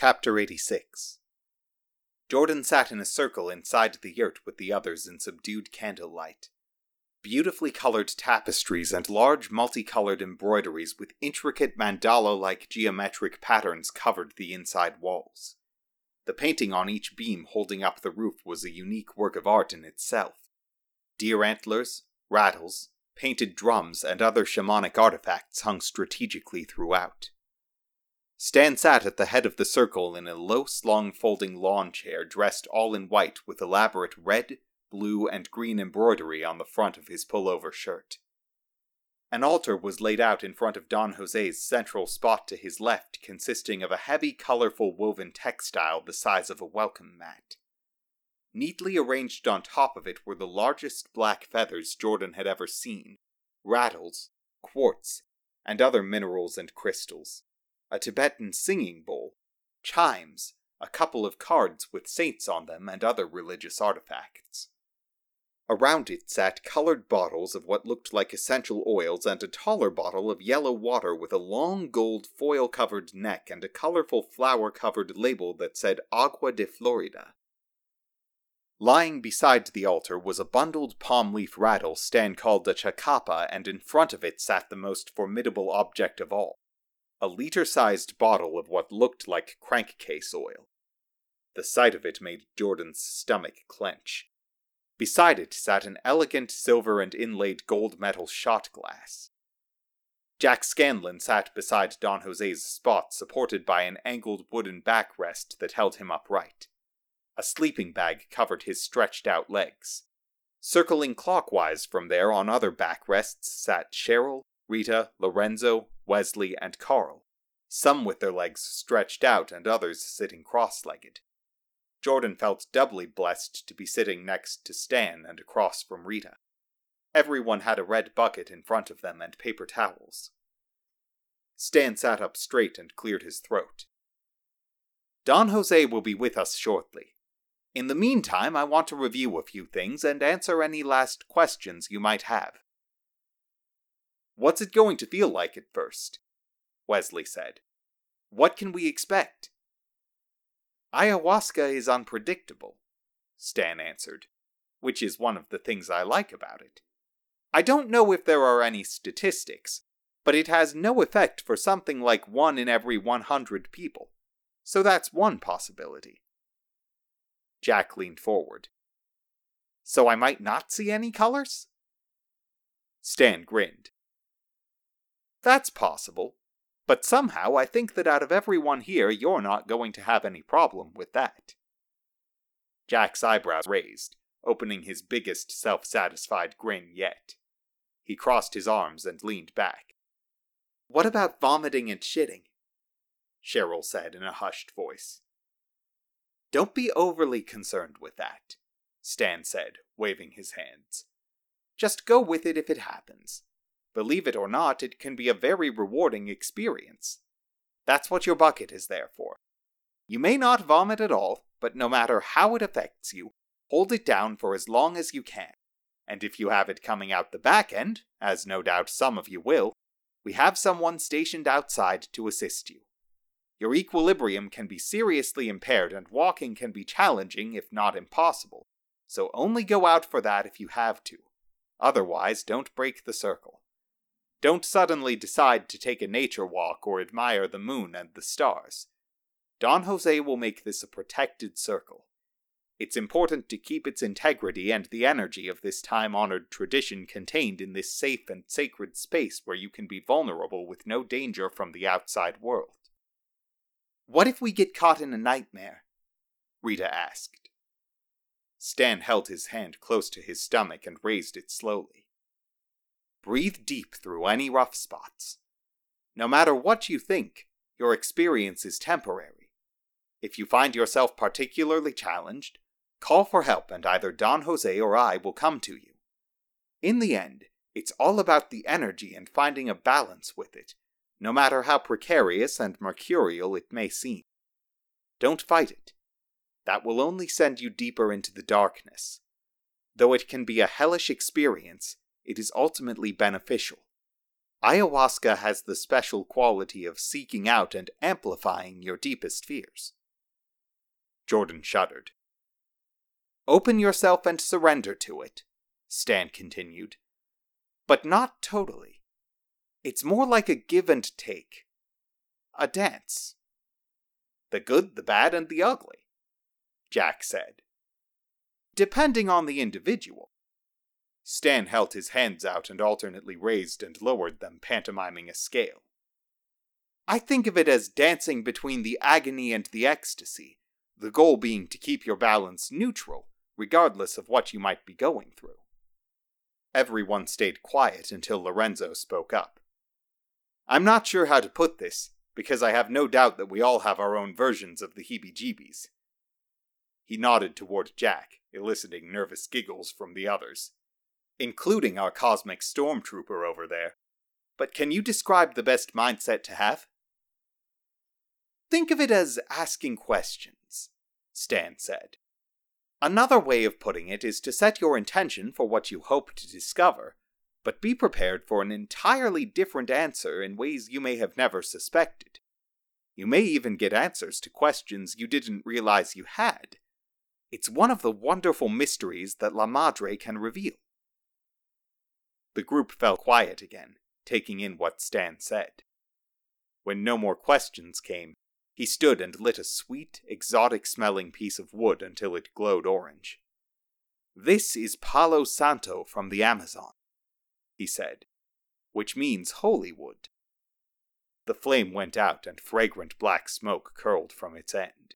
Chapter 86 Jordan sat in a circle inside the yurt with the others in subdued candlelight. Beautifully colored tapestries and large multicolored embroideries with intricate mandala like geometric patterns covered the inside walls. The painting on each beam holding up the roof was a unique work of art in itself. Deer antlers, rattles, painted drums, and other shamanic artifacts hung strategically throughout. Stan sat at the head of the circle in a low slung folding lawn chair dressed all in white with elaborate red, blue, and green embroidery on the front of his pullover shirt. An altar was laid out in front of Don Jose's central spot to his left, consisting of a heavy, colorful woven textile the size of a welcome mat. Neatly arranged on top of it were the largest black feathers Jordan had ever seen, rattles, quartz, and other minerals and crystals, a Tibetan singing bowl, chimes, a couple of cards with saints on them, and other religious artifacts. Around it sat colored bottles of what looked like essential oils and a taller bottle of yellow water with a long gold foil covered neck and a colorful flower covered label that said Agua de Florida. Lying beside the altar was a bundled palm leaf rattle Stan called a chacapa, and in front of it sat the most formidable object of all a liter sized bottle of what looked like crankcase oil. The sight of it made Jordan's stomach clench. Beside it sat an elegant silver and inlaid gold metal shot glass. Jack Scanlon sat beside Don Jose's spot, supported by an angled wooden backrest that held him upright. A sleeping bag covered his stretched out legs. Circling clockwise from there on other backrests sat Cheryl, Rita, Lorenzo, Wesley, and Carl, some with their legs stretched out and others sitting cross legged. Jordan felt doubly blessed to be sitting next to Stan and across from Rita. Everyone had a red bucket in front of them and paper towels. Stan sat up straight and cleared his throat. Don Jose will be with us shortly. In the meantime, I want to review a few things and answer any last questions you might have. What's it going to feel like at first? Wesley said. What can we expect? Ayahuasca is unpredictable, Stan answered, which is one of the things I like about it. I don't know if there are any statistics, but it has no effect for something like one in every 100 people. So that's one possibility. Jack leaned forward. So I might not see any colors? Stan grinned. That's possible, but somehow I think that out of everyone here, you're not going to have any problem with that. Jack's eyebrows raised, opening his biggest self satisfied grin yet. He crossed his arms and leaned back. What about vomiting and shitting? Cheryl said in a hushed voice. Don't be overly concerned with that, Stan said, waving his hands. Just go with it if it happens. Believe it or not, it can be a very rewarding experience. That's what your bucket is there for. You may not vomit at all, but no matter how it affects you, hold it down for as long as you can. And if you have it coming out the back end, as no doubt some of you will, we have someone stationed outside to assist you. Your equilibrium can be seriously impaired and walking can be challenging, if not impossible, so only go out for that if you have to. Otherwise, don't break the circle. Don't suddenly decide to take a nature walk or admire the moon and the stars. Don Jose will make this a protected circle. It's important to keep its integrity and the energy of this time honored tradition contained in this safe and sacred space where you can be vulnerable with no danger from the outside world. What if we get caught in a nightmare? Rita asked. Stan held his hand close to his stomach and raised it slowly. Breathe deep through any rough spots. No matter what you think, your experience is temporary. If you find yourself particularly challenged, call for help and either Don Jose or I will come to you. In the end, it's all about the energy and finding a balance with it, no matter how precarious and mercurial it may seem. Don't fight it. That will only send you deeper into the darkness. Though it can be a hellish experience, it is ultimately beneficial. ayahuasca has the special quality of seeking out and amplifying your deepest fears. Jordan shuddered. Open yourself and surrender to it, Stan continued. But not totally. It's more like a give and take. A dance. The good, the bad, and the ugly, Jack said. Depending on the individual. Stan held his hands out and alternately raised and lowered them, pantomiming a scale. I think of it as dancing between the agony and the ecstasy, the goal being to keep your balance neutral, regardless of what you might be going through. Everyone stayed quiet until Lorenzo spoke up. I'm not sure how to put this, because I have no doubt that we all have our own versions of the heebie jeebies. He nodded toward Jack, eliciting nervous giggles from the others including our cosmic stormtrooper over there. But can you describe the best mindset to have? Think of it as asking questions, Stan said. Another way of putting it is to set your intention for what you hope to discover, but be prepared for an entirely different answer in ways you may have never suspected. You may even get answers to questions you didn't realize you had. It's one of the wonderful mysteries that La Madre can reveal. The group fell quiet again, taking in what Stan said. When no more questions came, he stood and lit a sweet, exotic smelling piece of wood until it glowed orange. This is Palo Santo from the Amazon, he said, which means holy wood. The flame went out and fragrant black smoke curled from its end.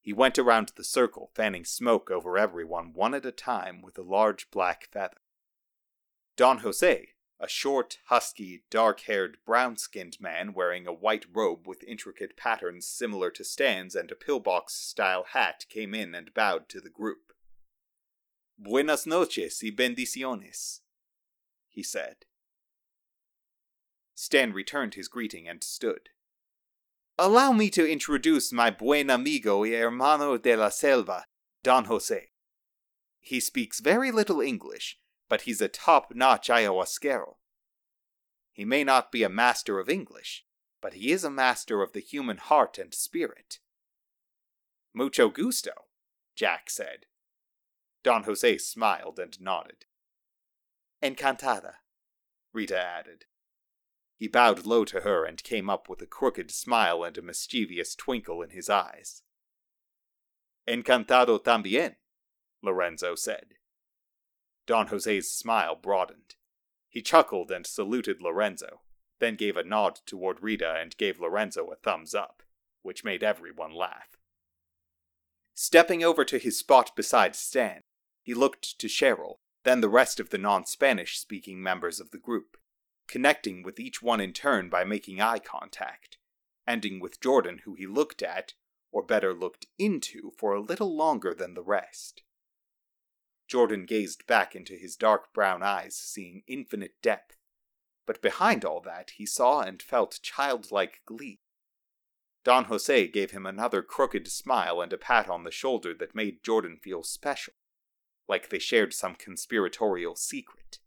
He went around the circle, fanning smoke over everyone one at a time with a large black feather. Don Jose, a short, husky, dark haired, brown skinned man wearing a white robe with intricate patterns similar to Stan's and a pillbox style hat, came in and bowed to the group. Buenas noches y bendiciones, he said. Stan returned his greeting and stood. Allow me to introduce my buen amigo y hermano de la selva, Don Jose. He speaks very little English, but he's a top notch ayahuasquero. He may not be a master of English, but he is a master of the human heart and spirit. Mucho gusto, Jack said. Don Jose smiled and nodded. Encantada, Rita added. He bowed low to her and came up with a crooked smile and a mischievous twinkle in his eyes. Encantado también, Lorenzo said. Don Jose's smile broadened. He chuckled and saluted Lorenzo, then gave a nod toward Rita and gave Lorenzo a thumbs up, which made everyone laugh. Stepping over to his spot beside Stan, he looked to Cheryl, then the rest of the non Spanish speaking members of the group, connecting with each one in turn by making eye contact, ending with Jordan, who he looked at, or better looked into, for a little longer than the rest. Jordan gazed back into his dark brown eyes, seeing infinite depth. But behind all that, he saw and felt childlike glee. Don Jose gave him another crooked smile and a pat on the shoulder that made Jordan feel special, like they shared some conspiratorial secret.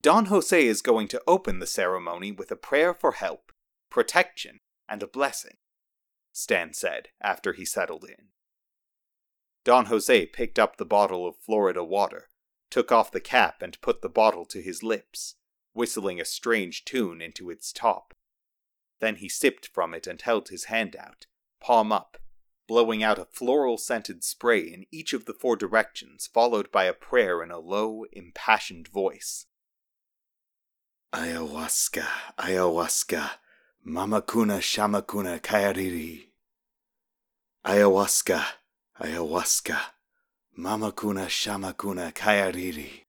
Don Jose is going to open the ceremony with a prayer for help, protection, and a blessing, Stan said after he settled in. Don Jose picked up the bottle of Florida water, took off the cap, and put the bottle to his lips, whistling a strange tune into its top. Then he sipped from it and held his hand out, palm up, blowing out a floral scented spray in each of the four directions, followed by a prayer in a low, impassioned voice. Ayahuasca, ayahuasca, mamakuna shamakuna kayariri. Ayahuasca, ayahuasca, mamakuna shamakuna kayariri.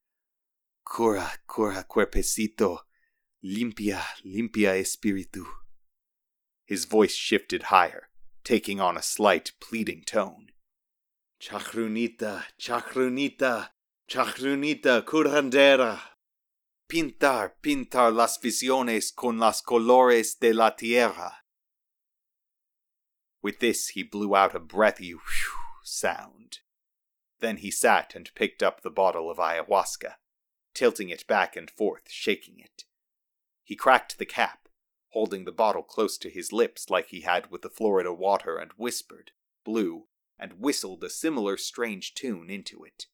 Cura, cura cuerpecito, limpia, limpia espiritu. His voice shifted higher, taking on a slight pleading tone. Chacrunita, chacrunita, chacrunita curandera. Pintar, pintar las visiones con las colores de la tierra. With this, he blew out a breathy whew sound. Then he sat and picked up the bottle of ayahuasca, tilting it back and forth, shaking it. He cracked the cap, holding the bottle close to his lips like he had with the Florida water, and whispered, blew, and whistled a similar strange tune into it.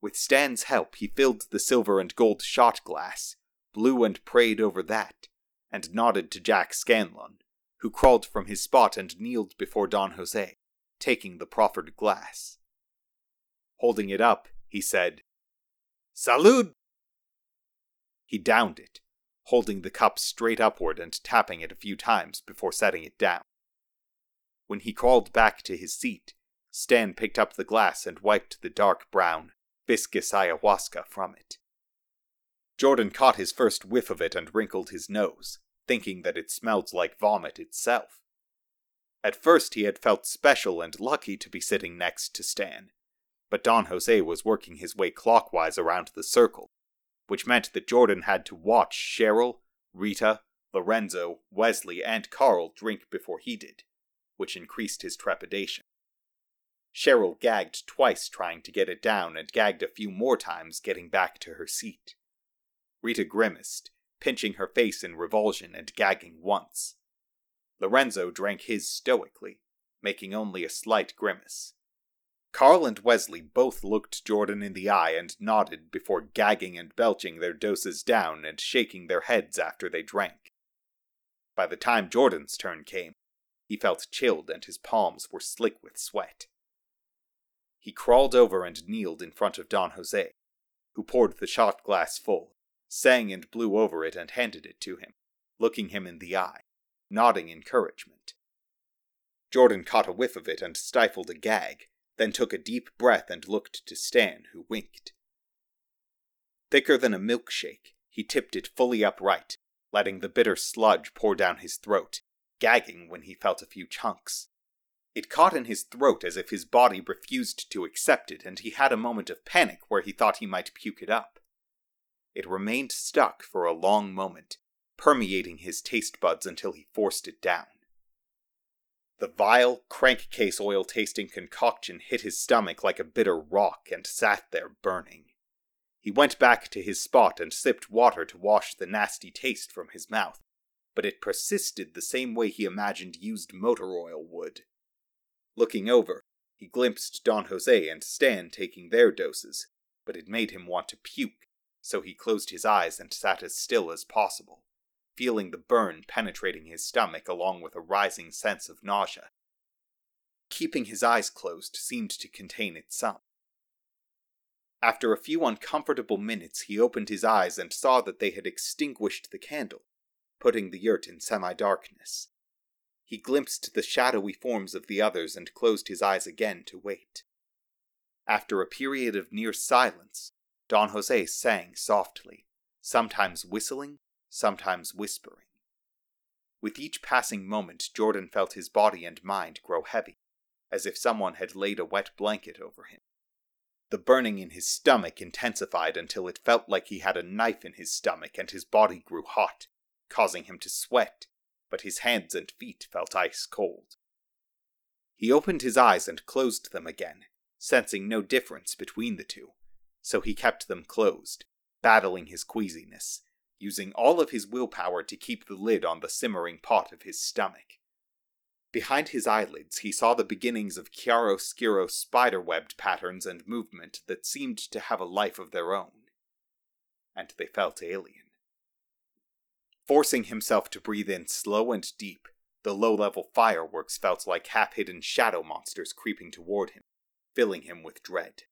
With Stan's help, he filled the silver and gold shot glass, blew and prayed over that, and nodded to Jack Scanlon, who crawled from his spot and kneeled before Don Jose, taking the proffered glass. Holding it up, he said, Salud! He downed it, holding the cup straight upward and tapping it a few times before setting it down. When he crawled back to his seat, Stan picked up the glass and wiped the dark brown, viscous ayahuasca from it. Jordan caught his first whiff of it and wrinkled his nose, thinking that it smelled like vomit itself. At first, he had felt special and lucky to be sitting next to Stan, but Don Jose was working his way clockwise around the circle, which meant that Jordan had to watch Cheryl, Rita, Lorenzo, Wesley, and Carl drink before he did, which increased his trepidation. Cheryl gagged twice trying to get it down and gagged a few more times getting back to her seat. Rita grimaced, pinching her face in revulsion and gagging once. Lorenzo drank his stoically, making only a slight grimace. Carl and Wesley both looked Jordan in the eye and nodded before gagging and belching their doses down and shaking their heads after they drank. By the time Jordan's turn came, he felt chilled and his palms were slick with sweat. He crawled over and kneeled in front of Don Jose, who poured the shot glass full, sang and blew over it and handed it to him, looking him in the eye, nodding encouragement. Jordan caught a whiff of it and stifled a gag, then took a deep breath and looked to Stan, who winked. Thicker than a milkshake, he tipped it fully upright, letting the bitter sludge pour down his throat, gagging when he felt a few chunks. It caught in his throat as if his body refused to accept it, and he had a moment of panic where he thought he might puke it up. It remained stuck for a long moment, permeating his taste buds until he forced it down. The vile, crankcase oil tasting concoction hit his stomach like a bitter rock and sat there burning. He went back to his spot and sipped water to wash the nasty taste from his mouth, but it persisted the same way he imagined used motor oil would. Looking over, he glimpsed Don Jose and Stan taking their doses, but it made him want to puke, so he closed his eyes and sat as still as possible feeling the burn penetrating his stomach along with a rising sense of nausea. Keeping his eyes closed seemed to contain it some. After a few uncomfortable minutes, he opened his eyes and saw that they had extinguished the candle, putting the yurt in semi darkness. He glimpsed the shadowy forms of the others and closed his eyes again to wait. After a period of near silence, Don Jose sang softly, sometimes whistling, sometimes whispering. With each passing moment, Jordan felt his body and mind grow heavy, as if someone had laid a wet blanket over him. The burning in his stomach intensified until it felt like he had a knife in his stomach and his body grew hot, causing him to sweat, but his hands and feet felt ice cold. He opened his eyes and closed them again, sensing no difference between the two, so he kept them closed, battling his queasiness, using all of his willpower to keep the lid on the simmering pot of his stomach. Behind his eyelids, he saw the beginnings of chiaroscuro spider-webbed patterns and movement that seemed to have a life of their own. And they felt alien. Forcing himself to breathe in slow and deep, the low-level fireworks felt like half-hidden shadow monsters creeping toward him, filling him with dread.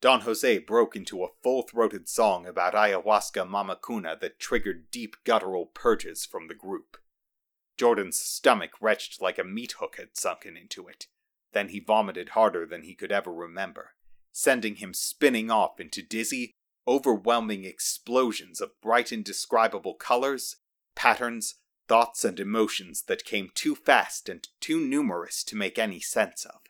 Don Jose broke into a full throated song about ayahuasca mamacuna that triggered deep guttural purges from the group. Jordan's stomach retched like a meat hook had sunken into it. Then he vomited harder than he could ever remember, sending him spinning off into dizzy, overwhelming explosions of bright, indescribable colors, patterns, thoughts, and emotions that came too fast and too numerous to make any sense of.